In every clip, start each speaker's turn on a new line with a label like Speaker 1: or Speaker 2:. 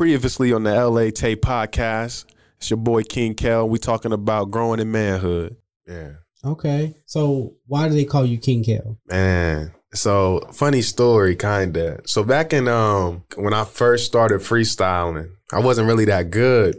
Speaker 1: Previously on the LA Taye podcast, it's your boy King Kel. We talking about growing in manhood. Yeah,
Speaker 2: Okay. So why do they call you King Kel?
Speaker 1: man. So funny story, kinda. So back in um when I first started freestyling, I wasn't really that good.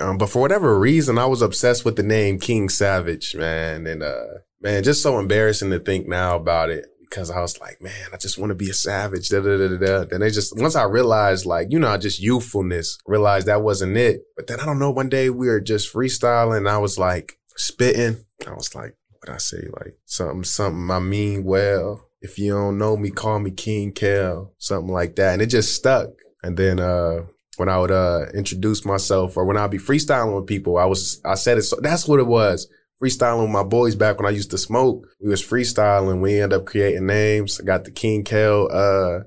Speaker 1: Um, but for whatever reason, I was obsessed with the name King Savage, man. And uh man, just so embarrassing to think now about it. Because I was like, man, I just want to be a savage. Da, da, da, da, da. Then they just once I realized, like, you know, just youthfulness, realized that wasn't it. But then I don't know, one day we were just freestyling, and I was like spitting. I was like, what I say, like something, something I mean well. If you don't know me, call me King Kel, something like that. And it just stuck. And then uh when I would uh introduce myself or when I'd be freestyling with people, I was I said it so that's what it was. Freestyling with my boys back when I used to smoke. We was freestyling. We ended up creating names. I got the King Kel uh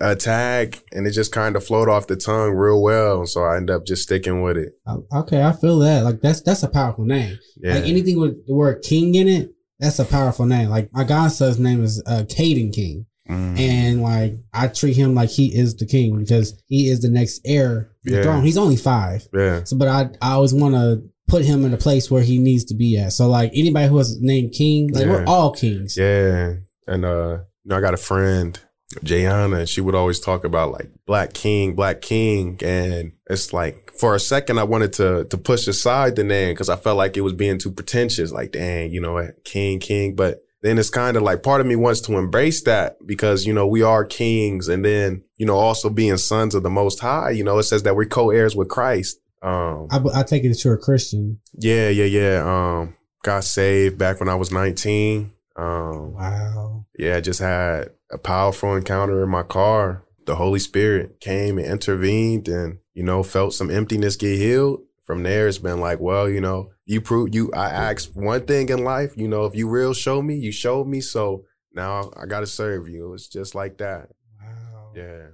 Speaker 1: uh tag and it just kind of flowed off the tongue real well. So I ended up just sticking with it.
Speaker 2: Uh, Okay, I feel that. Like that's that's a powerful name.
Speaker 1: Yeah.
Speaker 2: Like anything with the word King in it, that's a powerful name. Like my godson's name is uh, Caden King,
Speaker 1: Mm.
Speaker 2: and like I treat him like he is the king because he is the next heir to the throne. He's only five,
Speaker 1: Yeah.
Speaker 2: so but I I always want to put him in a place where he needs to be at. So like anybody who has named King, like we're all kings.
Speaker 1: Yeah. And uh, you know, I got a friend, Jayana, and she would always talk about like Black King, Black King. And it's like for a second I wanted to to push aside the name because I felt like it was being too pretentious. Like, dang, you know, King, King. But then it's kind of like part of me wants to embrace that because, you know, we are kings and then, you know, also being sons of the most high, you know, it says that we're co-heirs with Christ. Um
Speaker 2: I, I take it that you're a Christian.
Speaker 1: yeah, yeah, yeah. Um got saved back when I was 19. Um
Speaker 2: Wow.
Speaker 1: yeah, I just had a powerful encounter in my car. The Holy Spirit came and intervened and, you know, felt some emptiness get healed. From there, it's been like, well, you know, you prove you, I asked one thing in life, you know, if you real show me, you showed me. So now I got to serve you. It's just like that.
Speaker 2: Wow.
Speaker 1: Yeah.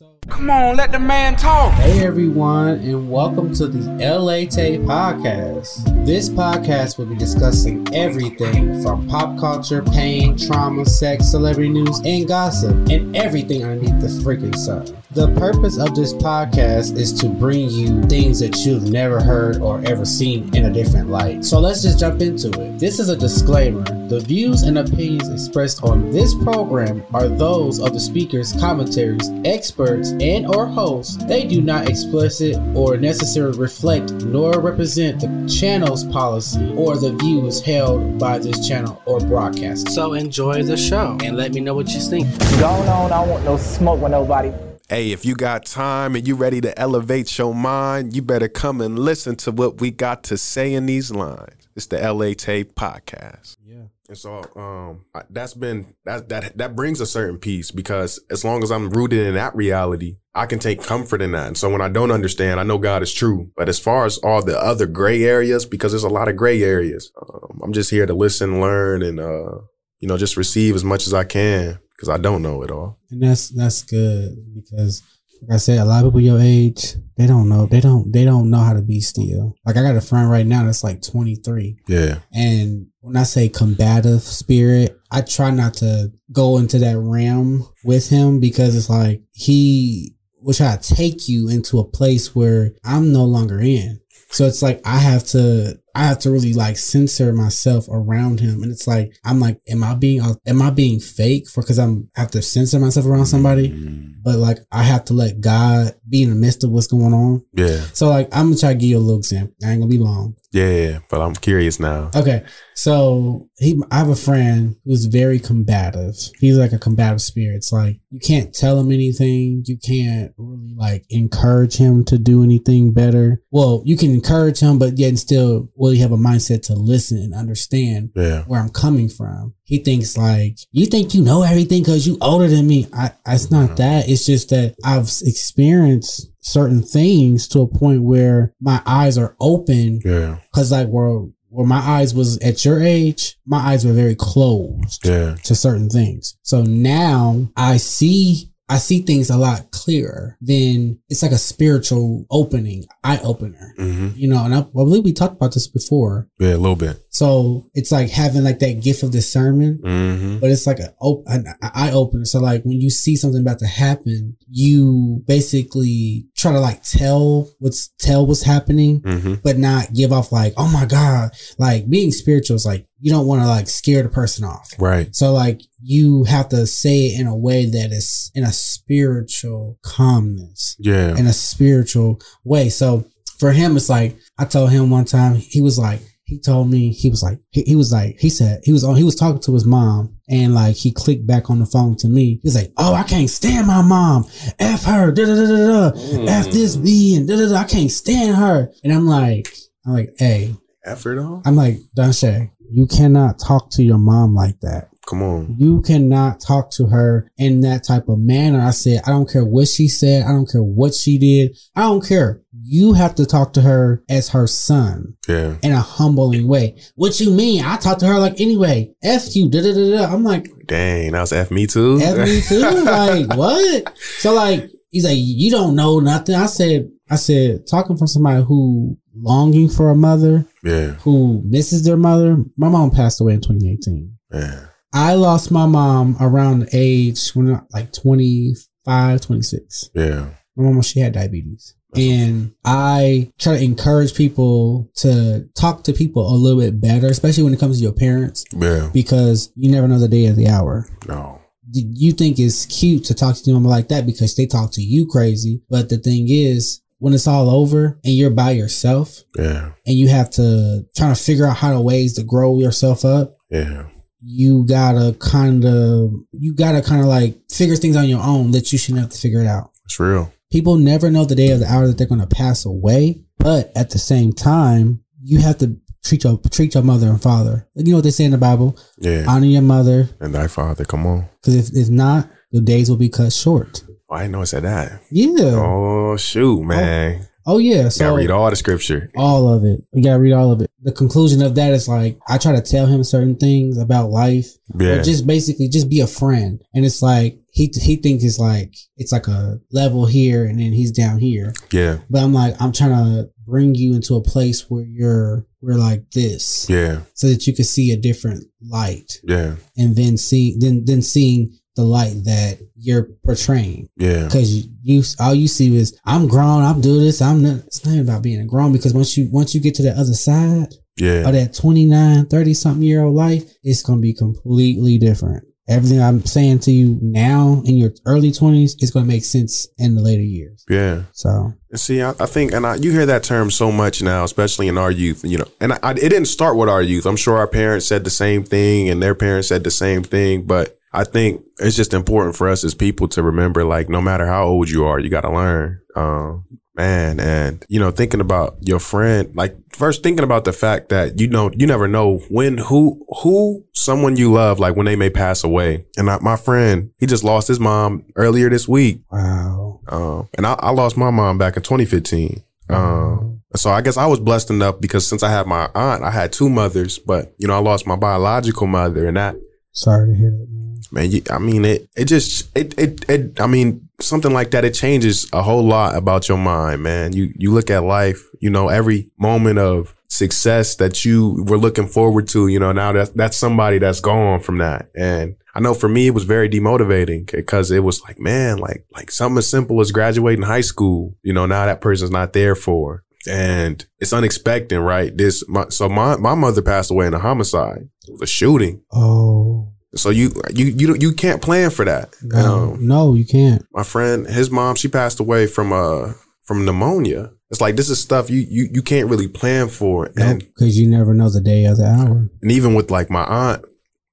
Speaker 2: So
Speaker 3: Come on, let the man talk.
Speaker 2: Hey everyone, and welcome to the LA Taye Podcast. This podcast will be discussing everything from pop culture, pain, trauma, sex, celebrity news, and gossip, and everything underneath the freaking sun. The purpose of this podcast is to bring you things that you've never heard or ever seen in a different light. So let's just jump into it. This is a disclaimer. The views and opinions expressed on this program are those of the speakers, commentaries, experts, and or hosts. They do not explicit or necessarily reflect nor represent the channel's policy or the views held by this channel or broadcast. So enjoy the show and let me know what you think.
Speaker 4: Going on, I want no smoke with nobody.
Speaker 1: Hey, if you got time and you ready to elevate your mind, you better come and listen to what we got to say in these lines. It's the LA Taye Podcast.
Speaker 2: Yeah.
Speaker 1: And so um that's been that that that brings a certain peace because as long as I'm rooted in that reality, I can take comfort in that. And so when I don't understand, I know God is true. But as far as all the other gray areas, because there's a lot of gray areas, um, I'm just here to listen, learn, and uh, you know, just receive as much as I can because I don't know it all.
Speaker 2: And that's that's good because like I said, a lot of people your age, they don't know. They don't they don't know how to be still. Like I got a friend right now that's like 23.
Speaker 1: Yeah,
Speaker 2: And when I say combative spirit, I try not to go into that realm with him because it's like he will try to take you into a place where I'm no longer in. So it's like I have to I have to really like censor myself around him. And it's like I'm like, am I being am I being fake for because I'm I have to censor myself around somebody? Mm-hmm. But like I have to let God be in the midst of what's going on.
Speaker 1: yeah,
Speaker 2: So like I'm gonna try to give you a little example. I ain't gonna be long.
Speaker 1: yeah. But I'm curious now.
Speaker 2: Okay, so he, I have a friend who's very combative. He's like a combative spirit. It's like you can't tell him anything. You can't really like encourage him to do anything better. Well, you can encourage him, but yet still, will he have a mindset to listen and understand
Speaker 1: Yeah,
Speaker 2: where I'm coming from? He thinks like you think you know everything because you older than me. I, it's not mm-hmm. that. It's just that I've experienced certain things to a point where my eyes are open
Speaker 1: yeah,
Speaker 2: Cause like where where my eyes was at your age, my eyes were very closed
Speaker 1: yeah,
Speaker 2: to certain things. So now I see I see things a lot clearer. Then it's like a spiritual opening, eye opener.
Speaker 1: hmm
Speaker 2: You know, and I, I believe we talked about this before.
Speaker 1: yeah. A little bit.
Speaker 2: So it's like having like that gift of discernment,
Speaker 1: Mm-hmm.
Speaker 2: but it's like a an eye opener. So like when you see something about to happen, you basically try to like tell what's tell what's happening,
Speaker 1: Mm-hmm.
Speaker 2: but not give off like, oh my god, like being spiritual is like you don't want to like scare the person off.
Speaker 1: Right.
Speaker 2: So like you have to say it in a way that is in a spiritual calmness,
Speaker 1: Yeah.
Speaker 2: in a spiritual way. So for him, it's like I told him one time. He was like, he told me he was like, he, he was like, he said he was on, he was talking to his mom, and like he clicked back on the phone to me. He was like, oh, I can't stand my mom. F her. Da da da da da. F this B and da da da. I can't stand her. And I'm like, I'm like, hey,
Speaker 1: Effort on.
Speaker 2: I'm like, Danshay, you cannot talk to your mom like that.
Speaker 1: Come on.
Speaker 2: You cannot talk to her in that type of manner. I said, I don't care what she said. I don't care what she did. I don't care. You have to talk to her as her son
Speaker 1: Yeah.
Speaker 2: in a humbling way. What you mean? I talk to her like anyway. F you. Da da da da. I'm like,
Speaker 1: Dang, that was F me too.
Speaker 2: F me too. like what? So like, he's like, you don't know nothing. I said, I said, talking from somebody who longing for a mother,
Speaker 1: yeah.
Speaker 2: who misses their mother. My mom passed away in 2018.
Speaker 1: Yeah.
Speaker 2: I lost my mom around the age when like 25, 26.
Speaker 1: Yeah.
Speaker 2: My mom, she had diabetes. And I try to encourage people to talk to people a little bit better, especially when it comes to your parents,
Speaker 1: Yeah.
Speaker 2: because you never know the day of the hour.
Speaker 1: No.
Speaker 2: You think it's cute to talk to them like that because they talk to you crazy. But the thing is, when it's all over and you're by yourself
Speaker 1: Yeah.
Speaker 2: and you have to try to figure out how to ways to grow yourself up,
Speaker 1: Yeah.
Speaker 2: You gotta kind of you gotta kind of like figure things on your own that you shouldn't have to figure it out.
Speaker 1: It's real.
Speaker 2: People never know the day or the hour that they're gonna pass away, but at the same time, you have to treat your treat your mother and father. You know what they say in the Bible:
Speaker 1: Yeah.
Speaker 2: honor your mother,
Speaker 1: and thy father. Come on.
Speaker 2: because if, if not, your days will be cut short.
Speaker 1: Oh, I didn't know it said that.
Speaker 2: Yeah.
Speaker 1: Oh shoot, man.
Speaker 2: Oh Oh, yeah.
Speaker 1: Gotta
Speaker 2: So
Speaker 1: read all the scripture.
Speaker 2: all of it. You gotta read all of it. The conclusion of that is like I try to tell him certain things about life,
Speaker 1: Yeah.
Speaker 2: or just basically just be a friend. And it's like he he thinks it's like it's like a level here and then he's down here.
Speaker 1: yeah.
Speaker 2: But I'm like I'm trying to bring you into a place where you're we're like this,
Speaker 1: Yeah.
Speaker 2: so that you can see a different light,
Speaker 1: Yeah.
Speaker 2: and then see then then seeing the light that you're portraying.
Speaker 1: Yeah.
Speaker 2: Because you, you all you see is I'm grown, I'm doing this, I'm not. It's not about being a grown because once you once you get to the other side
Speaker 1: Yeah.
Speaker 2: of that 29, 30 something year old life, it's gonna be completely different. Everything I'm saying to you now in your early 20s is gonna make sense in the later years.
Speaker 1: Yeah.
Speaker 2: So
Speaker 1: See, I, I think, and I, you hear that term so much now, especially in our youth. You know, and I, it didn't start with our youth. I'm sure our parents said the same thing, and their parents said the same thing. But I think it's just important for us as people to remember, like, no matter how old you are, you got to learn. Um, man, and you know, thinking about your friend, like first thinking about the fact that you know you never know when who who someone you love, like when they may pass away. And I, my friend, he just lost his mom earlier this week.
Speaker 2: wow.
Speaker 1: Um, and I, I lost my mom back in 2015. Um, so I guess I was blessed enough because since I had my aunt, I had two mothers, but you know, I lost my biological mother and that,
Speaker 2: Sorry to hear that, man.
Speaker 1: Man, you, I mean, it, it just, it, it, it, I mean, something like that, it changes a whole lot about your mind, man. You, you look at life, you know, every moment of success that you were looking forward to, you know, now that that's somebody that's gone from that. And I know for me, it was very demotivating because it was like, man, like, like something as simple as graduating high school, you know, now that person's not there for. And it's unexpected, right? This, my, so my, my mother passed away in a homicide. It was a shooting.
Speaker 2: Oh
Speaker 1: So you, you, you, you can't plan for that.
Speaker 2: no,
Speaker 1: Um,
Speaker 2: no, you can't.
Speaker 1: my friend, his mom, she passed away from, uh, from pneumonia. It's like, this is stuff you, you, you can't really plan for. And,
Speaker 2: Because you never know the day or the hour.
Speaker 1: and even with like my aunt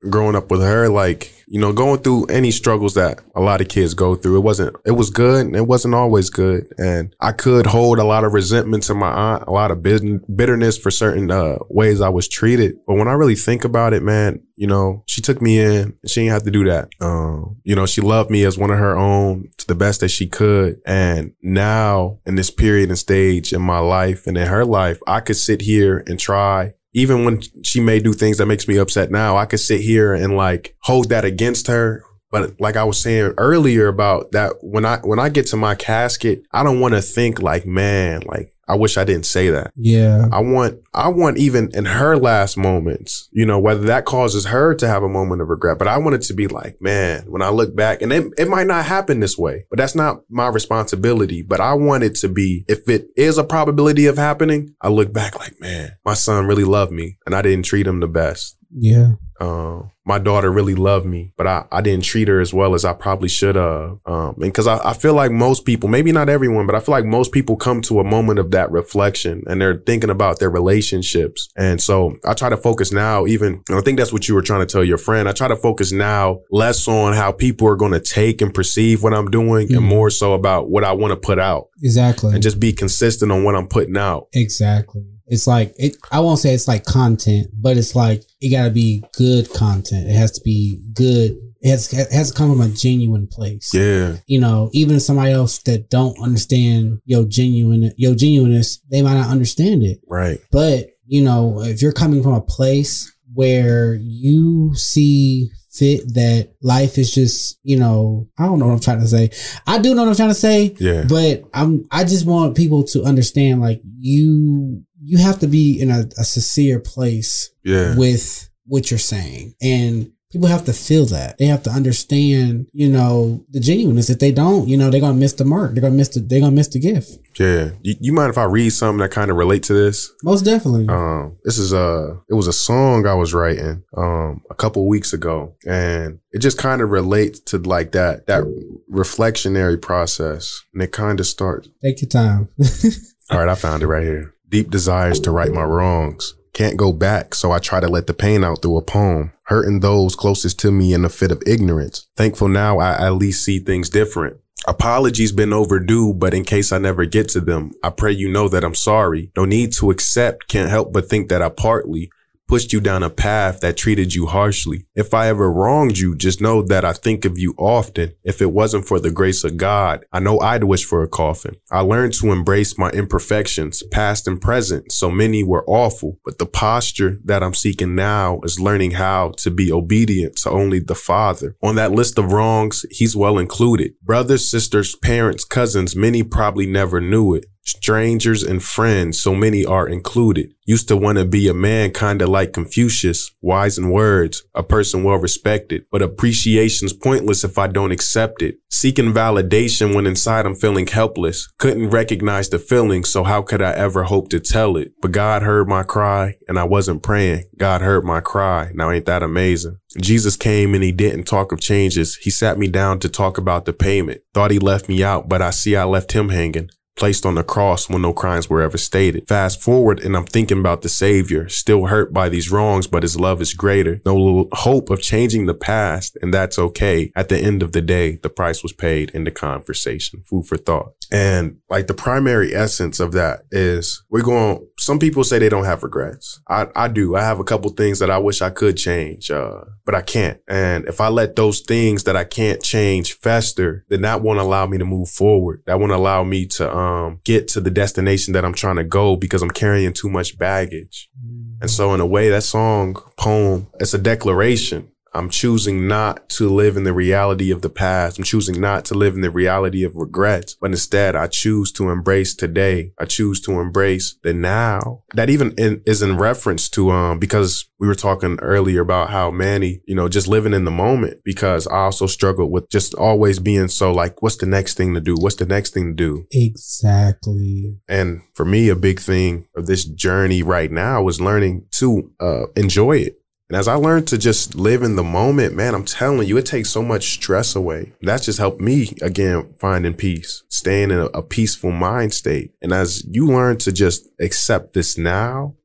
Speaker 1: growing up with her, like, you know, going through any struggles that a lot of kids go through, it wasn't, it was good and it wasn't always good. And I could hold a lot of resentment to my aunt, a lot of bitterness for certain uh, ways I was treated. But when I really think about it, man, you know, she took me in. She didn't have to do that. Um, you know, she loved me as one of her own to the best that she could. And now in this period and stage in my life and in her life, I could sit here and try even when she may do things that makes me upset now, I could sit here and like hold that against her But like I was saying earlier about that, when I when I get to my casket, I don't want to think like, man, like I wish I didn't say that.
Speaker 2: Yeah.
Speaker 1: I want I want even in her last moments, you know, whether that causes her to have a moment of regret, but I want it to be like, man, when I look back, and it, it might not happen this way, but that's not my responsibility. But I want it to be, if it is a probability of happening, I look back like, man, my son really loved me and I didn't treat him the best.
Speaker 2: Yeah.
Speaker 1: Uh, my daughter really loved me, but I, I didn't treat her as well as I probably should have. Um, and because I, I feel like most people, maybe not everyone, but I feel like most people come to a moment of that reflection and they're thinking about their relationships. And so I try to focus now, even, I think that's what you were trying to tell your friend. I try to focus now less on how people are going to take and perceive what I'm doing and
Speaker 2: Mhm.
Speaker 1: more so about what I want to put out
Speaker 2: Exactly.
Speaker 1: and just be consistent on what I'm putting out.
Speaker 2: Exactly. It's like it, I won't say it's like content, but it's like it got to be good content. It has to be good. It has, it has to come from a genuine place.
Speaker 1: Yeah.
Speaker 2: You know, even somebody else that don't understand your genuine your genuineness, they might not understand it.
Speaker 1: Right.
Speaker 2: But you know, if you're coming from a place where you see fit that life is just, you know, I don't know what I'm trying to say. I do know what I'm trying to say,
Speaker 1: Yeah.
Speaker 2: but I'm I just want people to understand like you you have to be in a, a sincere place
Speaker 1: Yeah.
Speaker 2: with what you're saying and people have to feel that they have to understand you know the genuineness if they don't you know they're gonna miss the mark they're gonna miss the they're gonna miss the gift
Speaker 1: Yeah. You, you mind if I read something that kind of relate to this?
Speaker 2: most definitely
Speaker 1: Um, this is a it was a song I was writing um a couple weeks ago, and it just kind of relates to like that that reflectionary process, and it kind of starts.
Speaker 2: take your time
Speaker 1: All right, I found it right here. Deep desires to right my wrongs. Can't go back, so I try to let the pain out through a poem, hurting those closest to me in a fit of ignorance. Thankful now I at least see things different. Apologies been overdue, but in case I never get to them, I pray you know that I'm sorry. No need to accept, can't help but think that I partly pushed you down a path that treated you harshly. If I ever wronged you, just know that I think of you often. If it wasn't for the grace of God, I know I'd wish for a coffin. I learned to embrace my imperfections, past and present. So many were awful, but the posture that I'm seeking now is learning how to be obedient to only the Father. On that list of wrongs, he's well included. Brothers, sisters, parents, cousins, many probably never knew it strangers and friends, so many are included. Used to want to be a man kinda like Confucius, wise in words, a person well respected, but appreciation's pointless if I don't accept it. Seeking validation when inside I'm feeling helpless. Couldn't recognize the feeling, so how could I ever hope to tell it? But God heard my cry, and I wasn't praying. God heard my cry. Now ain't that amazing? Jesus came and he didn't talk of changes. He sat me down to talk about the payment. Thought he left me out, but I see I left him hanging placed on the cross when no crimes were ever stated. Fast forward and I'm thinking about the Savior, still hurt by these wrongs, but his love is greater. No hope of changing the past, and that's okay. At the end of the day, the price was paid in the conversation. Food for thought. And like the primary essence of that is we're going, some people say they don't have regrets. I, I do. I have a couple things that I wish I could change, uh, but I can't. And if I let those things that I can't change fester, then that won't allow me to move forward. That won't allow me to, um, Um, get to the destination that I'm trying to go because I'm carrying too much baggage. And mm. so in a way, that song, poem, it's a declaration. I'm choosing not to live in the reality of the past. I'm choosing not to live in the reality of regrets, but instead I choose to embrace today. I choose to embrace the now. That even in, is in reference to, um, because we were talking earlier about how Manny, you know, just living in the moment because I also struggled with just always being so like, what's the next thing to do? What's the next thing to do?
Speaker 2: exactly
Speaker 1: And for me, a big thing of this journey right now was learning to uh, enjoy it. And as I learned to just live in the moment, man, I'm telling you, it takes so much stress away. That's just helped me again finding peace, staying in a, a peaceful mind state. And as you learn to just accept this now,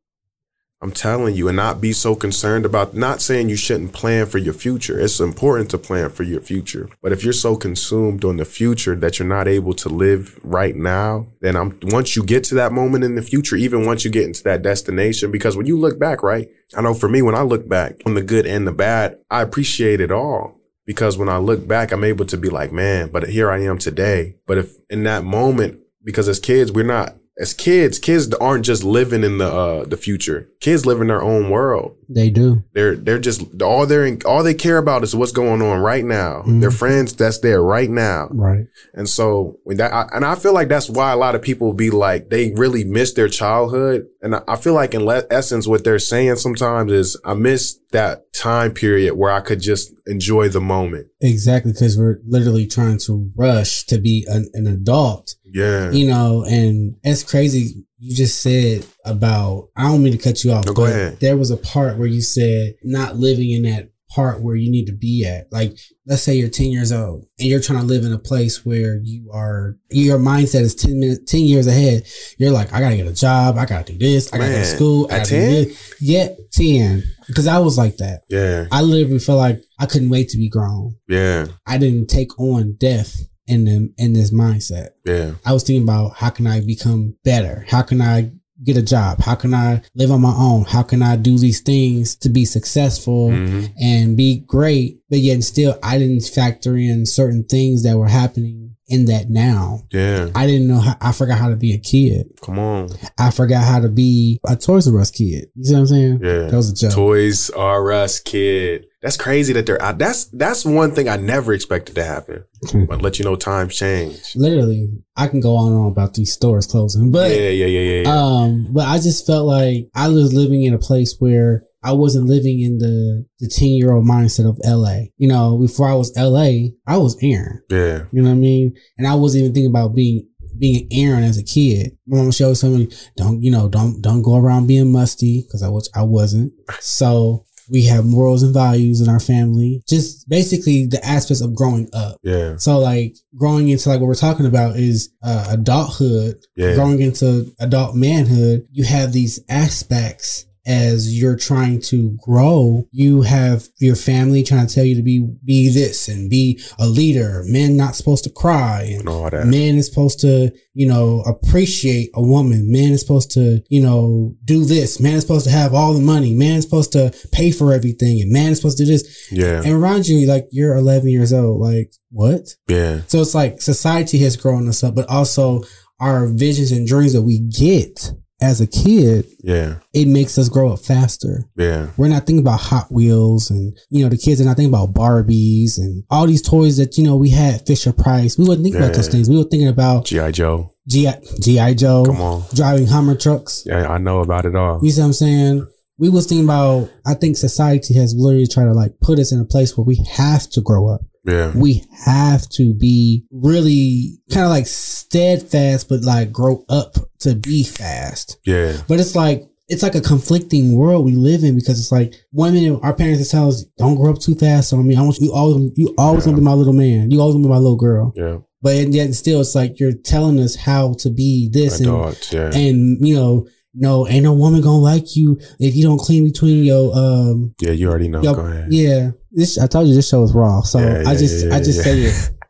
Speaker 1: I'm telling you, and not be so concerned about not saying you shouldn't plan for your future. It's important to plan for your future. But if you're so consumed on the future that you're not able to live right now, then I'm once you get to that moment in the future, even once you get into that destination, because when you look back, right? I know for me, when I look back on the good and the bad, I appreciate it all. Because when I look back, I'm able to be like, man, but here I am today. But if in that moment, because as kids, we're not as kids, kids aren't just living in the uh, the future. Kids live in their own world.
Speaker 2: They do.
Speaker 1: They're they're just all they're all they care about is what's going on right now.
Speaker 2: Mhm.
Speaker 1: Their friends that's there right now.
Speaker 2: Right.
Speaker 1: And so when that, I, and I feel like that's why a lot of people be like, they really miss their childhood. And I, I feel like in le- essence, what they're saying sometimes is, I miss that time period where I could just enjoy the moment.
Speaker 2: Exactly. Because we're literally trying to rush to be an, an adult,
Speaker 1: Yeah.
Speaker 2: you know, and it's crazy. You just said about, I don't mean to cut you off,
Speaker 1: No, go
Speaker 2: but
Speaker 1: ahead.
Speaker 2: there was a part where you said not living in that part where you need to be at. Like, let's say you're 10 years old and you're trying to live in a place where you are, your mindset is 10 minutes, 10 years ahead. You're like, I gotta get a job. I gotta do this. I gotta go to school. I
Speaker 1: at
Speaker 2: gotta do
Speaker 1: 10?
Speaker 2: this. Yeah, 10. Because I was like that.
Speaker 1: Yeah.
Speaker 2: I literally felt like I couldn't wait to be grown.
Speaker 1: Yeah.
Speaker 2: I didn't take on death in them in this mindset.
Speaker 1: Yeah.
Speaker 2: I was thinking about how can I become better? How can I get a job? How can I live on my own? How can I do these things to be successful
Speaker 1: hmm
Speaker 2: and be great? But yet still I didn't factor in certain things that were happening in that now.
Speaker 1: Yeah.
Speaker 2: I didn't know how I forgot how to be a kid.
Speaker 1: Come on.
Speaker 2: I forgot how to be a Toys R Us kid. You see what I'm saying?
Speaker 1: Yeah.
Speaker 2: That was a joke.
Speaker 1: Toys R Us kid. That's crazy that they're out. That's that's one thing I never expected to happen. But let you know times change.
Speaker 2: Literally, I can go on and on about these stores closing, but
Speaker 1: yeah, yeah, yeah, yeah. yeah.
Speaker 2: Um, but I just felt like I was living in a place where I wasn't living in the the ten year old mindset of LA. You know, before I was LA, I was Aaron.
Speaker 1: yeah.
Speaker 2: You know what I mean? And I wasn't even thinking about being being Aaron as a kid. My mama showed something. Don't you know? Don't don't go around being musty because I was I wasn't. So we have morals and values in our family. Just basically the aspects of growing up.
Speaker 1: Yeah.
Speaker 2: So like growing into like what we're talking about is uh, adulthood
Speaker 1: Yeah.
Speaker 2: growing into adult manhood, you have these aspects as you're trying to grow. You have your family trying to tell you to be be this and be a leader. Men not supposed to cry and
Speaker 1: And all that.
Speaker 2: Man is supposed to, you know, appreciate a woman. Man is supposed to, you know, do this. Man is supposed to have all the money. Man is supposed to pay for everything. And man is supposed to do this.
Speaker 1: Yeah.
Speaker 2: And around you, like you're 11 years old. Like what?
Speaker 1: Yeah.
Speaker 2: So it's like society has grown us up, but also our visions and dreams that we get as a kid,
Speaker 1: Yeah.
Speaker 2: it makes us grow up faster.
Speaker 1: Yeah.
Speaker 2: We're not thinking about Hot Wheels and, you know, the kids are not thinking about Barbies and all these toys that, you know, we had Fisher Price. We wasn't thinking about those things. We were thinking about
Speaker 1: G.I. Joe.
Speaker 2: G.I. G.I. Joe,
Speaker 1: Come on.
Speaker 2: driving Hummer trucks.
Speaker 1: Yeah, I know about it all.
Speaker 2: You see what I'm saying? We was thinking about, I think society has literally tried to like put us in a place where we have to grow up.
Speaker 1: Yeah.
Speaker 2: we have to be really kind of like steadfast, but like grow up to be fast.
Speaker 1: Yeah.
Speaker 2: But it's like, it's like a conflicting world we live in because it's like one minute our parents tell us, don't grow up too fast on me. I want you always, you always gonna be my little man. You always gonna be my little girl.
Speaker 1: Yeah.
Speaker 2: But and yet still, it's like you're telling us how to be this and,
Speaker 1: Yeah.
Speaker 2: and, you know, no, ain't no woman gonna like you if you don't clean between your, um,
Speaker 1: Yeah. You already know.
Speaker 2: Yo,
Speaker 1: Go ahead.
Speaker 2: Yeah, this I told you this show is raw, so
Speaker 1: Yeah,
Speaker 2: I just
Speaker 1: yeah,
Speaker 2: I just
Speaker 1: yeah.
Speaker 2: say it.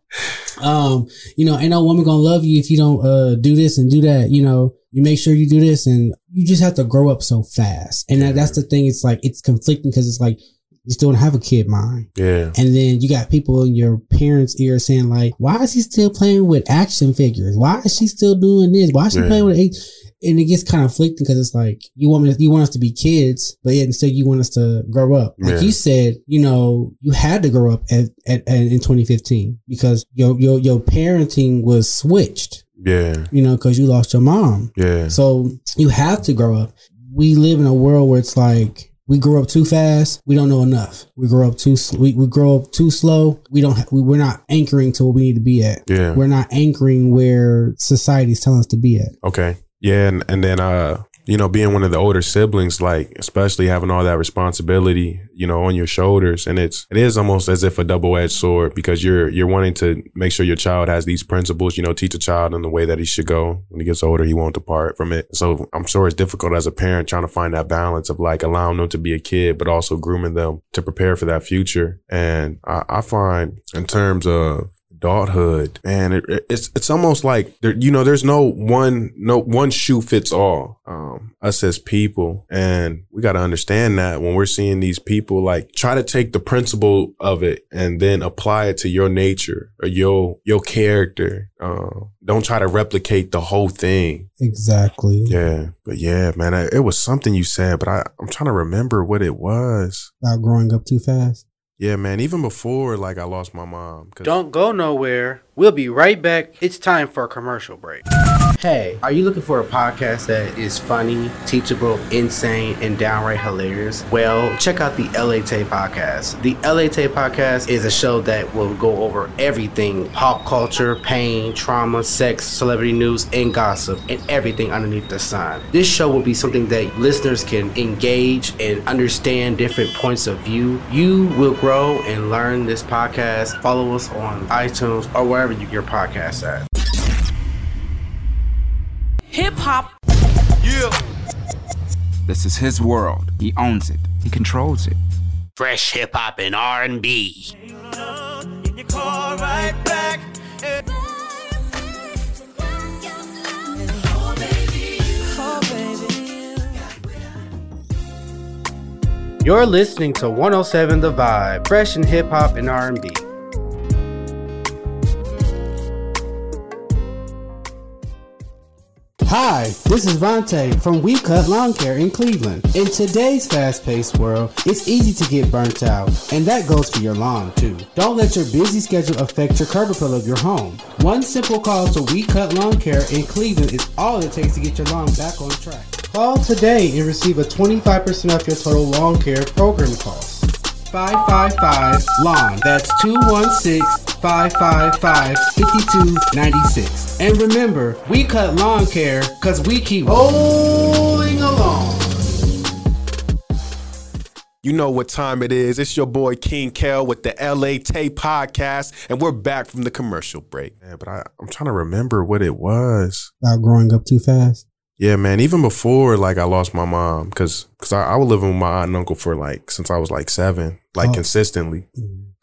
Speaker 2: Um, you know, ain't no woman gonna love you if you don't uh do this and do that. You know, you make sure you do this, and you just have to grow up so fast. And that, that's the thing. It's like it's conflicting because it's like you still don't have a kid mind,
Speaker 1: Yeah.
Speaker 2: and then you got people in your parents' ear saying like, "Why is he still playing with action figures? Why is she still doing this? Why is she
Speaker 1: Yeah.
Speaker 2: playing with?" A-? And it gets kind of conflicting because it's like you want me, you want us to be kids, but yet instead you want us to grow up. Like
Speaker 1: Yeah.
Speaker 2: you said, you know, you had to grow up at, at, at in 2015 because your your your parenting was switched.
Speaker 1: Yeah.
Speaker 2: You know, because you lost your mom.
Speaker 1: Yeah.
Speaker 2: So you have to grow up. We live in a world where it's like we grow up too fast. We don't know enough. We grow up too. We, we grow up too slow. We don't. Ha- we, we're not anchoring to where we need to be at.
Speaker 1: Yeah.
Speaker 2: We're not anchoring where society's telling us to be at.
Speaker 1: Okay. Yeah, and, and then uh, you know, being one of the older siblings, like especially having all that responsibility, you know, on your shoulders, and it's it is almost as if a double edged sword because you're you're wanting to make sure your child has these principles, you know, teach a child in the way that he should go. When he gets older, he won't depart from it. So I'm sure it's difficult as a parent trying to find that balance of like allowing them to be a kid, but also grooming them to prepare for that future. And I, I find in terms of adulthood, man, it, it's it's almost like there, you know, there's no one no one shoe fits all. Um, us as people, and we got to understand that when we're seeing these people, like try to take the principle of it and then apply it to your nature or your your character. Uh, don't try to replicate the whole thing.
Speaker 2: Exactly.
Speaker 1: Yeah, but yeah, man, I, it was something you said, but I I'm trying to remember what it was.
Speaker 2: About growing up too fast.
Speaker 1: Yeah, man. Even before, like, I lost my mom. 'cause-
Speaker 5: Don't go nowhere. We'll be right back. It's time for a commercial break.
Speaker 2: Hey, are you looking for a podcast that is funny, teachable, insane, and downright hilarious? Well, check out the LA Taye podcast. The LA Taye podcast is a show that will go over everything pop culture, pain, trauma, sex, celebrity news, and gossip, and everything underneath the sun. This show will be something that listeners can engage and understand different points of view. You will grow and learn this podcast. Follow us on iTunes or wherever you get your podcasts at.
Speaker 6: Hip hop. Yeah.
Speaker 3: This is his world. He owns it. He controls it.
Speaker 2: fresh hip hop and R&B. You're listening to 107 The Vibe, fresh in hip hop and R&B. Hi, this is Vontae from We Cut Lawn Care in Cleveland. In today's fast-paced world, it's easy to get burnt out, and that goes for your lawn too. Don't let your busy schedule affect your curb appeal of your home. One simple call to We Cut Lawn Care in Cleveland is all it takes to get your lawn back on track. Call today and receive a 25% off your total lawn care program cost. 555 Lawn. That's 216 555 5296. And remember, we cut lawn care because we keep rolling along.
Speaker 1: You know what time it is. It's your boy King Kel with the LA Taye podcast, and we're back from the commercial break. Man, but I, I'm trying to remember what it was.
Speaker 2: About growing up too fast.
Speaker 1: Yeah, man. Even before, like, I lost my mom, because cause I, I was living with my aunt and uncle for like since I was like seven, like
Speaker 2: Oh.
Speaker 1: consistently.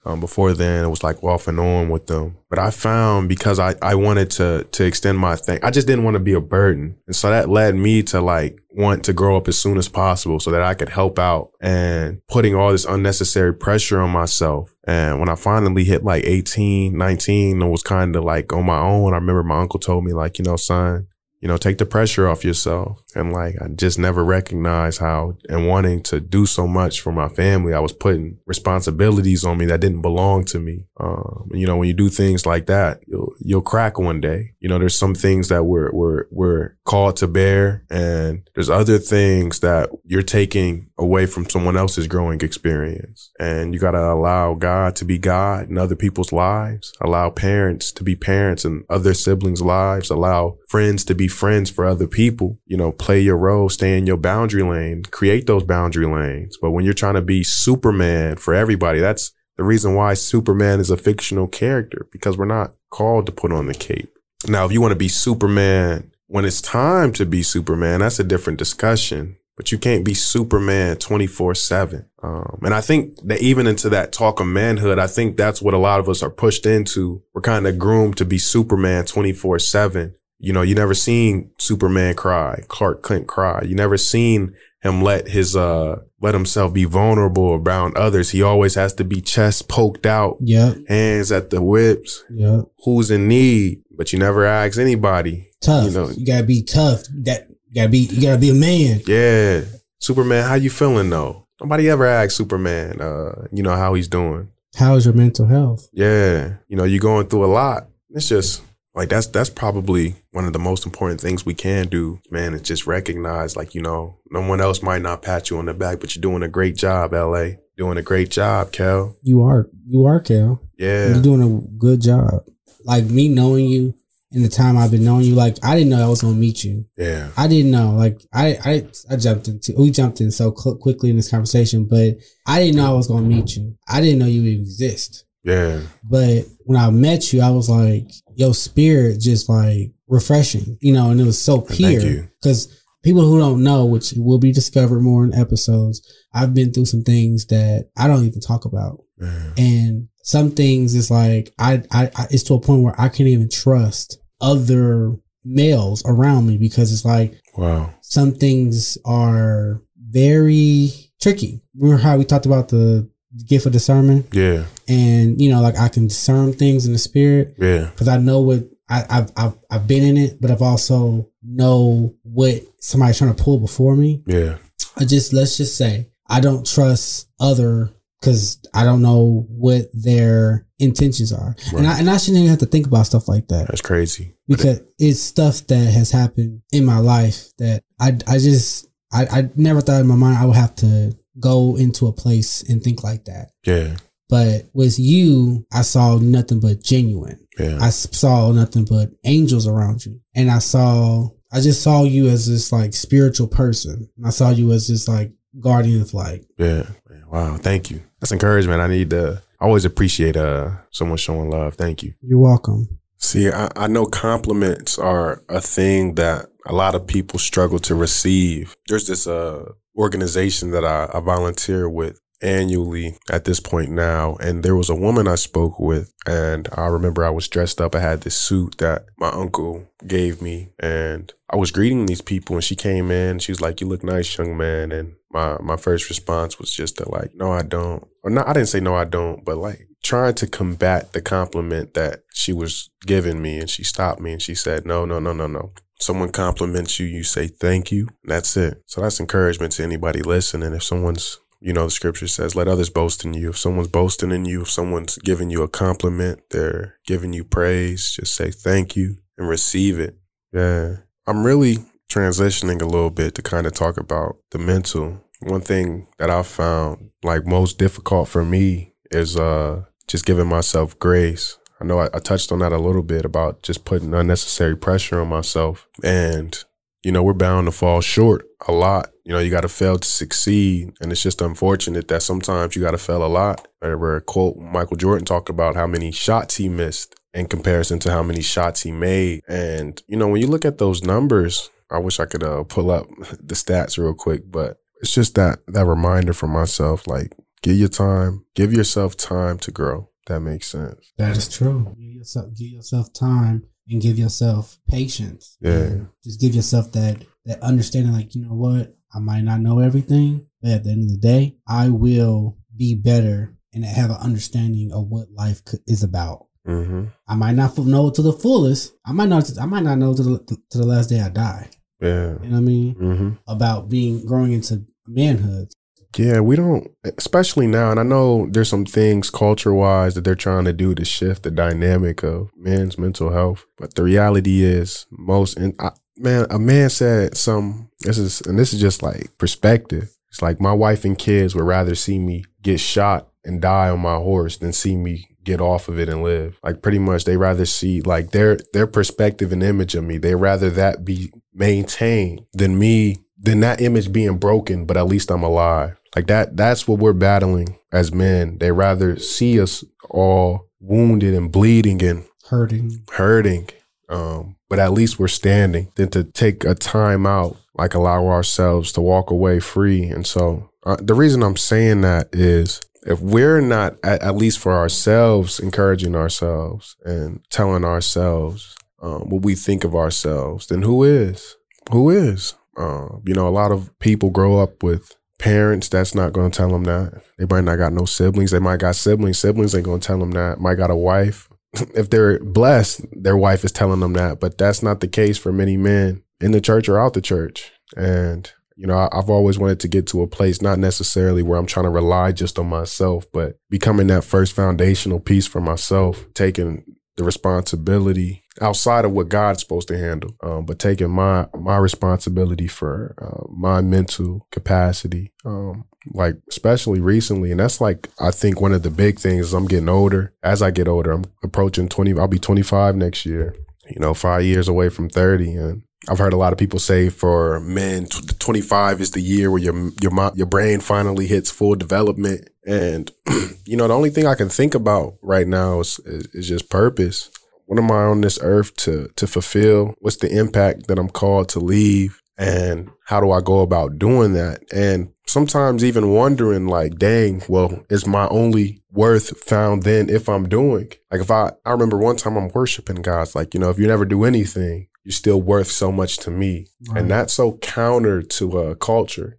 Speaker 1: Um, before then, it was like off and on with them. But I found because I, I wanted to to extend my thing, I just didn't want to be a burden, and so that led me to like want to grow up as soon as possible so that I could help out and putting all this unnecessary pressure on myself. And when I finally hit like 18, 19, and was kind of like on my own, I remember my uncle told me like, you know, son, you know, take the pressure off yourself. And like, I just never recognized how, and wanting to do so much for my family, I was putting responsibilities on me that didn't belong to me. Um, you know, when you do things like that, you'll, you'll crack one day. You know, there's some things that we're, we're, we're called to bear and there's other things that you're taking away from someone else's growing experience. And you got to allow God to be God in other people's lives, allow parents to be parents in other siblings' lives, allow friends to be friends for other people. You know, play your role, stay in your boundary lane, create those boundary lanes. But when you're trying to be Superman for everybody, that's the reason why Superman is a fictional character because we're not called to put on the cape. Now, if you want to be Superman when it's time to be Superman, that's a different discussion. But you can't be Superman 24 7. Um, and I think that even into that talk of manhood, I think that's what a lot of us are pushed into. We're kind of groomed to be Superman 24 7. You know, you never seen Superman cry, Clark Kent cry. You never seen him let his, uh, let himself be vulnerable around others. He always has to be chest poked out,
Speaker 2: yeah,
Speaker 1: hands at the whips,
Speaker 2: yep.
Speaker 1: who's in need, but you never ask anybody.
Speaker 2: Tough.
Speaker 1: You know, You,
Speaker 2: gotta be tough. That you gotta be. You gotta be a man.
Speaker 1: yeah. Superman, how you feeling though? Nobody ever asked Superman, uh, you know, how he's doing.
Speaker 2: How is your mental health?
Speaker 1: Yeah. You know, you're going through a lot. It's just like that's that's probably one of the most important things we can do, man, is just recognize like, you know, no one else might not pat you on the back, but you're doing a great job, LA. Doing a great job, Kel.
Speaker 2: You are. You are, Kel.
Speaker 1: Yeah.
Speaker 2: You're doing a good job. Like me knowing you in the time I've been knowing you, like I didn't know I was gonna meet you.
Speaker 1: Yeah.
Speaker 2: I didn't know. Like I, I, I jumped into. We jumped in so cl- quickly in this conversation, but I didn't know I was gonna meet you. I didn't know you would exist.
Speaker 1: Yeah.
Speaker 2: But when I met you, I was like, your spirit just like refreshing, you know, and it was so pure. Because people who don't know, which will be discovered more in episodes, I've been through some things that I don't even talk about.
Speaker 1: Man.
Speaker 2: And some things is like I, I, I it's to a point where I can't even trust other males around me because it's like
Speaker 1: Wow.
Speaker 2: some things are very tricky. Remember how we talked about the gift of discernment,
Speaker 1: Yeah.
Speaker 2: and you know, like I can discern things in the spirit
Speaker 1: Yeah.
Speaker 2: because I know what I, I've I've I've been in it, but I've also know what somebody's trying to pull before me.
Speaker 1: Yeah.
Speaker 2: I just let's just say I don't trust other because I don't know what their intentions are, and I and I shouldn't even have to think about stuff like that
Speaker 1: That's crazy.
Speaker 2: because it's stuff that has happened in my life that I I just I, I never thought in my mind I would have to go into a place and think like that.
Speaker 1: Yeah.
Speaker 2: But with you, I saw nothing but genuine.
Speaker 1: Yeah.
Speaker 2: I s- saw nothing but angels around you. And I saw, I just saw you as this like spiritual person. And I saw you as this like guardian of light.
Speaker 1: Yeah. Wow. Thank you. That's encouragement. I need to. I always appreciate uh someone showing love. Thank you.
Speaker 2: You're welcome.
Speaker 1: See, I, I know compliments are a thing that a lot of people struggle to receive. There's this uh organization that I, I volunteer with annually at this point now. And there was a woman I spoke with, and I remember I was dressed up. I had this suit that my uncle gave me, and I was greeting these people, and she came in. She was like, "You look nice, young man." And my my first response was just to like, "No, I don't." Or not, I didn't say no, I don't, but like trying to combat the compliment that she was giving me, and she stopped me and she said, "No, no, no, no, no." Someone compliments you, you say thank you. That's it. So that's encouragement to anybody listening. If someone's you know, the scripture says, let others boast in you. If someone's boasting in you, if someone's giving you a compliment, they're giving you praise, just say thank you and receive it. Yeah. I'm really transitioning a little bit to kind of talk about the mental. One thing that I found like most difficult for me is uh just giving myself grace. I know I, I touched on that a little bit about just putting unnecessary pressure on myself. And you know, we're bound to fall short a lot. You know, you got to fail to succeed. And it's just unfortunate that sometimes you got to fail a lot. I remember a quote Michael Jordan talked about how many shots he missed in comparison to how many shots he made. And, you know, when you look at those numbers, I wish I could uh, pull up the stats real quick, but it's just that, that reminder for myself, like, give your time, give yourself time to grow. That makes sense.
Speaker 2: That is true. Give yourself, give yourself time and give yourself patience.
Speaker 1: Yeah.
Speaker 2: Just give yourself that that understanding. Like you know what, I might not know everything, but at the end of the day, I will be better and have an understanding of what life is about.
Speaker 1: Mm-hmm.
Speaker 2: I might not know to the fullest. I might not. I might not know to the to the last day I die.
Speaker 1: Yeah.
Speaker 2: You know what I mean?
Speaker 1: Mm-hmm.
Speaker 2: About being growing into manhood.
Speaker 1: Yeah, we don't, especially now. And I know there's some things culture wise that they're trying to do to shift the dynamic of men's mental health. But the reality is, most, and I, man, a man said some, this is, and this is just like perspective. It's like my wife and kids would rather see me get shot and die on my horse than see me get off of it and live. Like pretty much they rather see like their their perspective and image of me. They rather that be maintained than me than that image being broken, but at least I'm alive. Like that that's what we're battling as men. They rather see us all wounded and bleeding and
Speaker 2: Hurting.
Speaker 1: hurting. Um, but at least we're standing than to take a time out, like allow ourselves to walk away free. And so uh, the reason I'm saying that is if we're not, at, at least for ourselves, encouraging ourselves and telling ourselves um, what we think of ourselves, then who is? Who is? Um, you know, a lot of people grow up with parents that's not going to tell them that. They might not got no siblings. They might got siblings. Siblings ain't going to tell them that. Might got a wife. if they're blessed, their wife is telling them that. But that's not the case for many men in the church or out the church. And you know, I- I've always wanted to get to a place, not necessarily where I'm trying to rely just on myself, but becoming that first foundational piece for myself, taking the responsibility outside of what God's supposed to handle, um, but taking my my responsibility for uh, my mental capacity, um, like especially recently, and that's like I think one of the big things. Is I'm getting older. As I get older, I'm approaching 20. I'll be 25 next year. You know, five years away from 30, and I've heard a lot of people say for men, 25 is the year where your your your brain finally hits full development. And you know, the only thing I can think about right now is, is is just purpose. What am I on this earth to to fulfill? What's the impact that I'm called to leave? And how do I go about doing that? And sometimes even wondering, like, dang, well, is my only worth found then if I'm doing? Like, if I, I remember one time I'm worshiping God's like, you know, if you never do anything, you're still worth so much to me.
Speaker 2: Right.
Speaker 1: And that's so counter to uh, culture.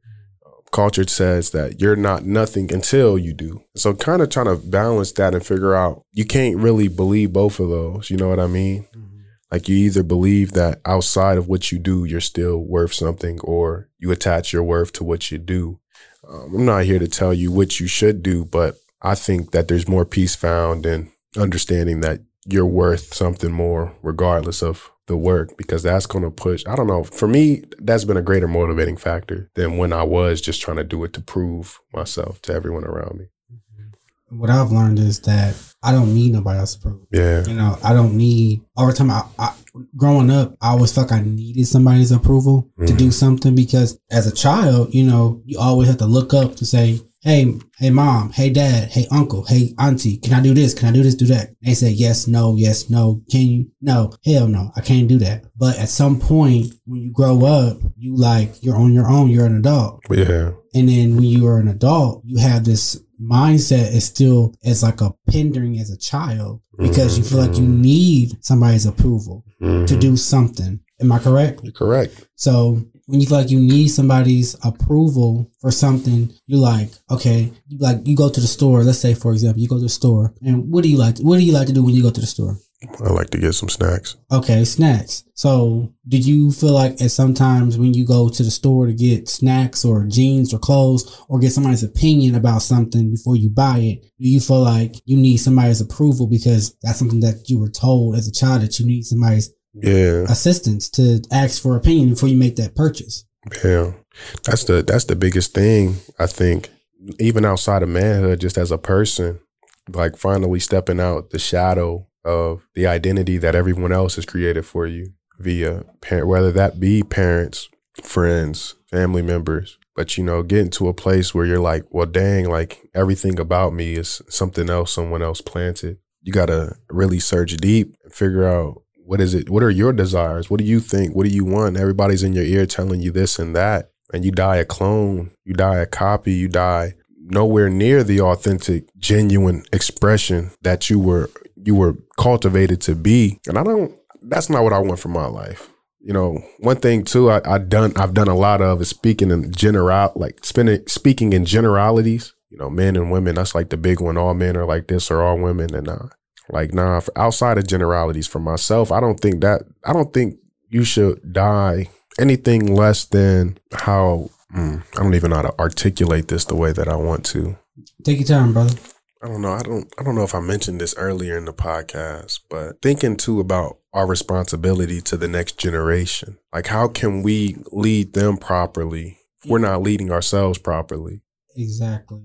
Speaker 1: Culture says that you're not nothing until you do. So, kind of trying to balance that and figure out you can't really believe both of those. You know what I mean? Like, you either believe that outside of what you do, you're still worth something, or you attach your worth to what you do. Um, I'm not here to tell you what you should do, but I think that there's more peace found in understanding that you're worth something more, regardless of the work, because that's going to push. I don't know. For me, that's been a greater motivating factor than when I was just trying to do it to prove myself to everyone around me. Mm-hmm.
Speaker 2: What I've learned is that I don't need nobody else's approval.
Speaker 1: Yeah.
Speaker 2: You know, I don't need over time. I, I growing up, I always felt like I needed somebody's approval to mm-hmm. do something because as a child, you know, you always have to look up to say, "Hey, hey, mom, hey, dad, hey, uncle, hey, auntie, can I do this? Can I do this? Do that?" They say yes, no, yes, no. Can you? No, hell no, I can't do that. But at some point, when you grow up, you like you're on your own. You're an adult.
Speaker 1: Yeah.
Speaker 2: And then when you are an adult, you have this mindset is still as like a pending as a child because you feel like you mm-hmm. need somebody's approval to mm-hmm. do something. Am I correct?
Speaker 1: You're correct.
Speaker 2: So when you feel like you need somebody's approval for something, you're like, okay, you like you go to the store. Let's say, for example, you go to the store, and what do you like? What do you like to do when you go to the store?
Speaker 1: I like to get some snacks.
Speaker 2: Okay, snacks. So, do you feel like at sometimes when you go to the store to get snacks or jeans or clothes or get somebody's opinion about something before you buy it, do you feel like you need somebody's approval because that's something that you were told as a child that you need somebody's
Speaker 1: Yeah.
Speaker 2: assistance to ask for opinion before you make that purchase?
Speaker 1: Yeah, that's the that's the biggest thing I think. Even outside of manhood, just as a person, like finally stepping out the shadow of the identity that everyone else has created for you via parent, whether that be parents, friends, family members. But you know, getting to a place where you're like, well, dang, like everything about me is something else someone else planted. You gotta really search deep and figure out what is it? What are your desires? What do you think? What do you want? Everybody's in your ear telling you this and that. And you die a clone, you die a copy, you die nowhere near the authentic, genuine expression that you were you were cultivated to be. And I don't that's not what I want for my life. You know, one thing too, I, I done I've done a lot of is speaking in general like spending speaking in generalities. You know, men and women, that's like the big one. All men are like this or all women. And uh like, nah, outside of generalities for myself, I don't think that, I don't think you should die anything less than how, mm, I don't even know how to articulate this the way that I want to.
Speaker 2: Take your time, brother.
Speaker 1: I don't know. I don't, I don't know if I mentioned this earlier in the podcast, but thinking too about our responsibility to the next generation. Like, how can we lead them properly if we're not leading ourselves properly?
Speaker 2: Exactly.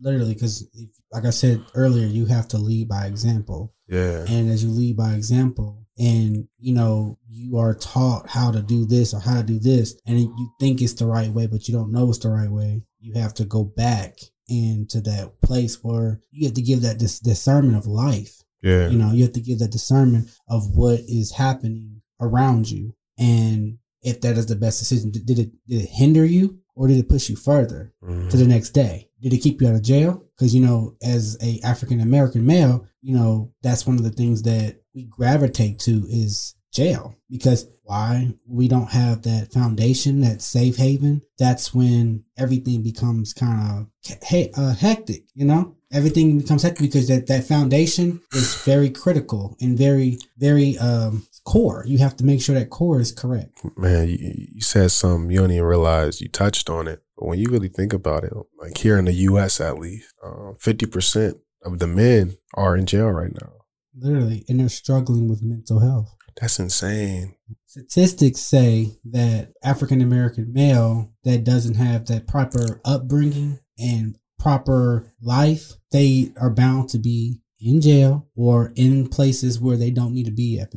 Speaker 2: Literally, because like I said earlier, you have to lead by example.
Speaker 1: Yeah.
Speaker 2: And as you lead by example, and you know, you are taught how to do this or how to do this, and you think it's the right way, but you don't know it's the right way, you have to go back into that place where you have to give that dis- discernment of life.
Speaker 1: Yeah.
Speaker 2: You know, you have to give that discernment of what is happening around you. And if that is the best decision, did it, did it hinder you or did it push you further
Speaker 1: Mhm.
Speaker 2: to the next day? Did it keep you out of jail? Because you know, as a African American male, you know that's one of the things that we gravitate to is jail. Because why we don't have that foundation, that safe haven. That's when everything becomes kind of he- uh, hectic. You know, everything becomes hectic because that that foundation is very critical and very very um core. You have to make sure that core is correct.
Speaker 1: Man, you, you said something you don't even realize you touched on it. But when you really think about it, like here in the U.S. at least, uh, fifty percent of the men are in jail right now.
Speaker 2: Literally, and they're struggling with mental health.
Speaker 1: That's insane.
Speaker 2: statistics say that African American male that doesn't have that proper upbringing and proper life, they are bound to be in jail or in places where they don't need to be at,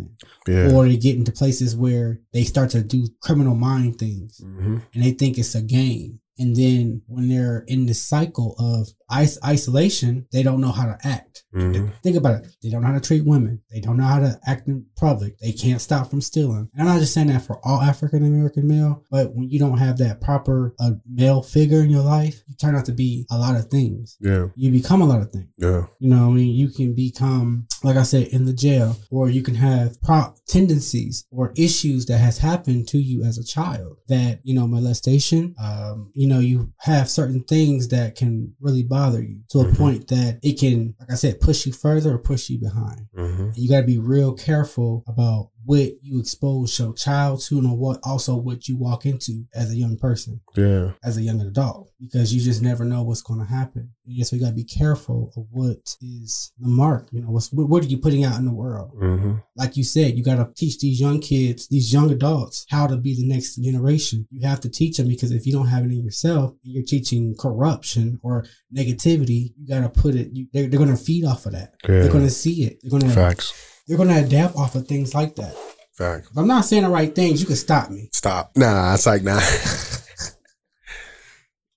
Speaker 1: Yeah.
Speaker 2: or they get into places where they start to do criminal mind things
Speaker 1: hmm
Speaker 2: and they think it's a game. And then when they're in the cycle of isolation, they don't know how to act.
Speaker 1: Mhm.
Speaker 2: Think about it. They don't know how to treat women. They don't know how to act in public. They can't stop from stealing. And I'm not just saying that for all African American male, but when you don't have that proper uh, male figure in your life, you turn out to be a lot of things.
Speaker 1: Yeah.
Speaker 2: You become a lot of things.
Speaker 1: Yeah.
Speaker 2: You know, I mean, you can become, like I said, in the jail, or you can have pro- tendencies or issues that has happened to you as a child. That you know, molestation. Um, you know, you have certain things that can really bother you to a
Speaker 1: Mhm.
Speaker 2: point that it can, like I said, push you further or push you behind.
Speaker 1: hmm
Speaker 2: And you got to be real careful about what you expose your child to, and what also what you walk into as a young person
Speaker 1: Yeah.
Speaker 2: as a young adult because you just never know what's going to happen. And yes, we got to be careful of what is the mark. You know, what's what, what are you putting out in the world?
Speaker 1: hmm
Speaker 2: Like you said, you got to teach these young kids, these young adults, how to be the next generation. You have to teach them because if you don't have it in yourself, you're teaching corruption or negativity. You got to put it. You, they're, they're going to feed off of that.
Speaker 1: Yeah.
Speaker 2: They're going to see it. They're going to
Speaker 1: Facts.
Speaker 2: They're going to adapt off of things like that.
Speaker 1: Facts.
Speaker 2: If I'm not saying the right things, you can stop me.
Speaker 1: Stop. Nah, it's like nah.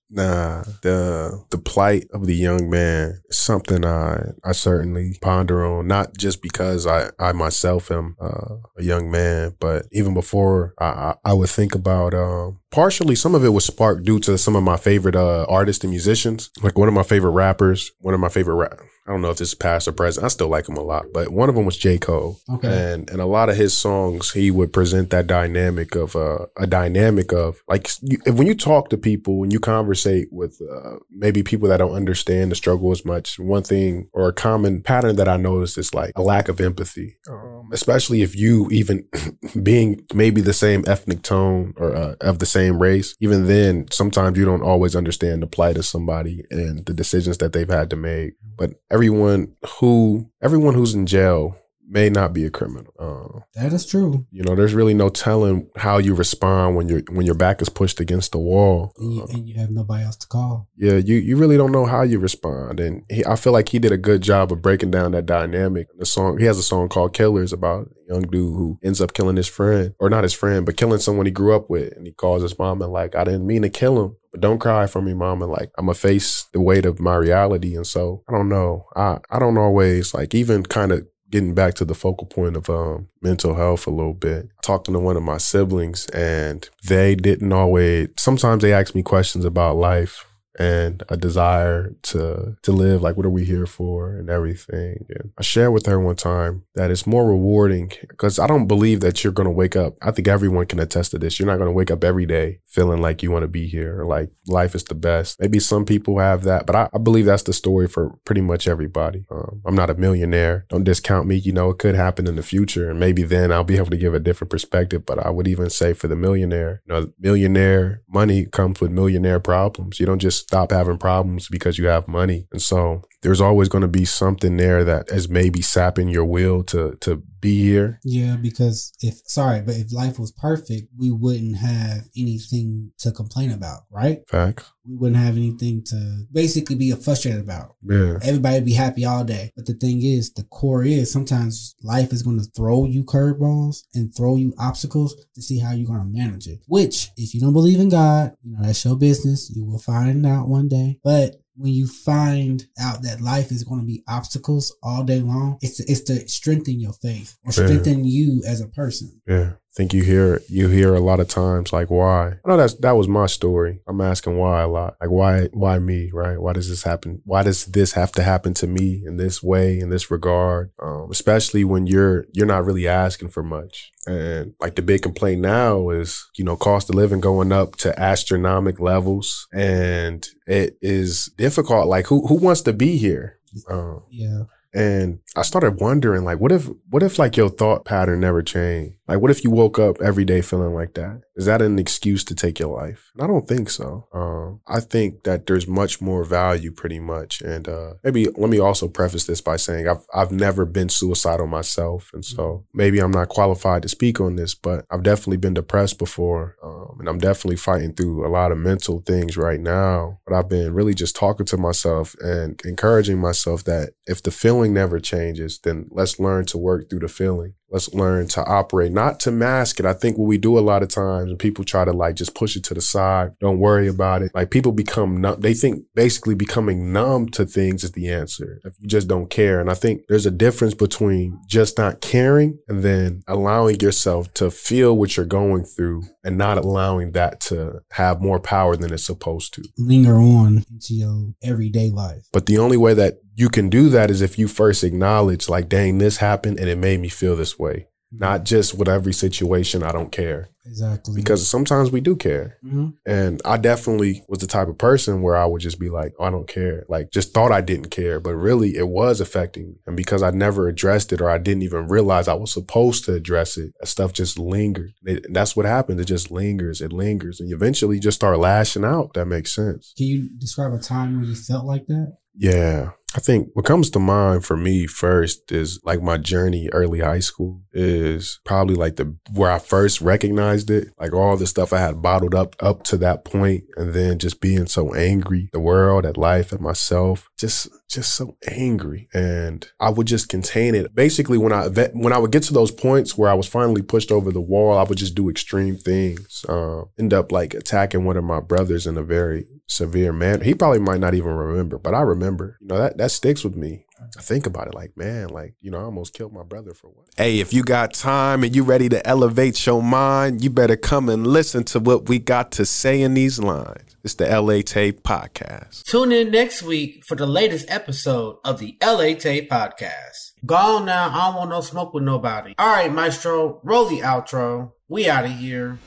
Speaker 1: nah. The the plight of the young man is something I I certainly ponder on. Not just because I I myself am uh, a young man, but even before I I, I would think about um partially some of it was sparked due to some of my favorite uh, artists and musicians. Like one of my favorite rappers, one of my favorite rap. I don't know if this is past or present. I still like him a lot, but one of them was J. Cole.
Speaker 2: Okay.
Speaker 1: And and a lot of his songs, he would present that dynamic of uh, a dynamic of like you, when you talk to people, when you conversate with uh, maybe people that don't understand the struggle as much. One thing or a common pattern that I noticed is like a lack of empathy, um, especially if you even being maybe the same ethnic tone or uh, of the same race. Even then, sometimes you don't always understand the plight of somebody and the decisions that they've had to make. But everyone who everyone who's in jail may not be a criminal. Uh,
Speaker 2: That is true.
Speaker 1: you know, there's really no telling how you respond when your when your back is pushed against the wall.
Speaker 2: And you,
Speaker 1: Uh,
Speaker 2: and you have nobody else to call.
Speaker 1: yeah, you you really don't know how you respond, and he, I feel like he did a good job of breaking down that dynamic. The song he has a song called "Killers" about a young dude who ends up killing his friend, or not his friend, but killing someone he grew up with, and he calls his mom and like, "I didn't mean to kill him." But don't cry for me, mama. Like, I'm gonna face the weight of my reality. And so I don't know. I, I don't always like even kind of getting back to the focal point of um, mental health a little bit. talking to one of my siblings and they didn't always, sometimes they ask me questions about life and a desire to to live like what are we here for and everything. And i shared with her one time that it's more rewarding because i don't believe that you're going to wake up. I think everyone can attest to this. You're not going to wake up every day feeling like you want to be here or like life is the best. Maybe some people have that but i, I believe that's the story for pretty much everybody. Um, i'm not a millionaire. Don't discount me. You know it could happen in the future and maybe then i'll be able to give a different perspective but i would even say for the millionaire you know millionaire money comes with millionaire problems. You don't just stop having problems because you have money. And so there's always going to be something there that is maybe sapping your will to to be here
Speaker 2: Yeah, because if sorry, but if life was perfect, we wouldn't have anything to complain about, right?
Speaker 1: facts
Speaker 2: We wouldn't have anything to basically be frustrated about.
Speaker 1: yeah
Speaker 2: Everybody would be happy all day. But the thing is, the core is sometimes life is going to throw you curveballs and throw you obstacles to see how you're going to manage it. Which, if you don't believe in God, you know, that's your business. You will find out one day. But when you find out that life is going to be obstacles all day long, it's it's to strengthen your faith or
Speaker 1: Yeah.
Speaker 2: strengthen you as a person.
Speaker 1: Yeah. Think you hear you hear a lot of times like why? I know that's that was my story. I'm asking why a lot. Like why why me, right? Why does this happen? Why does this have to happen to me in this way, in this regard? Um, especially when you're you're not really asking for much. And like the big complaint now is, you know, cost of living going up to astronomical levels and it is difficult. Like who who wants to be here? Um,
Speaker 2: Yeah.
Speaker 1: And I started wondering, like, what if, what if, like, your thought pattern never changed? Like, what if you woke up every day feeling like that? Is that an excuse to take your life? And I don't think so. Um, I think that there's much more value, pretty much. And uh, maybe let me also preface this by saying I've I've never been suicidal myself, and so maybe I'm not qualified to speak on this, but I've definitely been depressed before, um, and I'm definitely fighting through a lot of mental things right now. But I've been really just talking to myself and encouraging myself that if the feeling never changes, then let's learn to work through the feeling. Let's learn to operate, not to mask it. I think what we do a lot of times, and people try to like just push it to the side, don't worry about it. Like people become numb. They think basically becoming numb to things is the answer. If you just don't care. And I think there's a difference between just not caring and then allowing yourself to feel what you're going through and not allowing that to have more power than it's supposed to.
Speaker 2: Linger on into your everyday life.
Speaker 1: But the only way that you can do that is if you first acknowledge, like, dang, this happened and it made me feel this way. Not just with every situation, I don't care.
Speaker 2: Exactly.
Speaker 1: Because sometimes we do care.
Speaker 2: Mhm.
Speaker 1: And I definitely was the type of person where I would just be like, oh, I don't care. Like, just thought I didn't care, but really it was affecting me. And because I never addressed it or I didn't even realize I was supposed to address it, stuff just lingered. It, and that's what happens. It just lingers. It lingers. And you eventually just start lashing out. That makes sense.
Speaker 2: Can you describe a time where you felt like that?
Speaker 1: Yeah. I think what comes to mind for me first is like my journey early high school is probably like the where I first recognized it, like all the stuff I had bottled up up to that point and then just being so angry, the world, at life, at myself, just just so angry and I would just contain it. Basically when I when I would get to those points where I was finally pushed over the wall, I would just do extreme things. Uh, end up like attacking one of my brothers in a very severe manner. He probably might not even remember, but I remember. You know that that sticks with me. I think about it like, man, like, you know, I almost killed my brother for what? Hey, if you got time and you ready to elevate your mind, you better come and listen to what we got to say in these lines. It's the LA Taye Podcast.
Speaker 2: Tune in next week for the latest episode of the LA Taye Podcast. Gone now. I don't want no smoke with nobody. All right, Maestro, roll the outro. We out of here.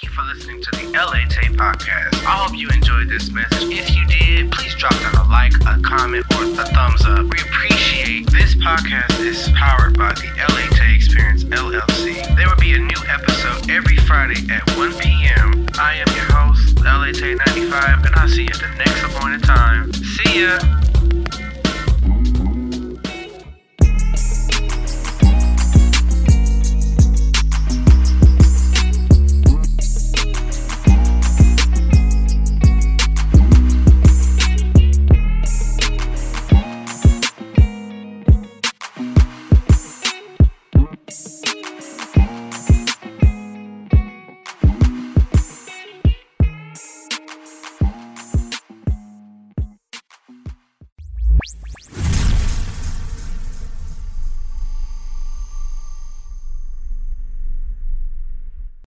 Speaker 5: Thank you for listening to the LA Taye Podcast. I hope you enjoyed this message. If you did, please drop down a like, a comment, or a thumbs up. We appreciate this podcast is powered by the LA Taye Experience LLC. There will be a new episode every Friday at 1 p.m. I am your host, LA Taye 95, and I'll see you at the next appointed time. See ya!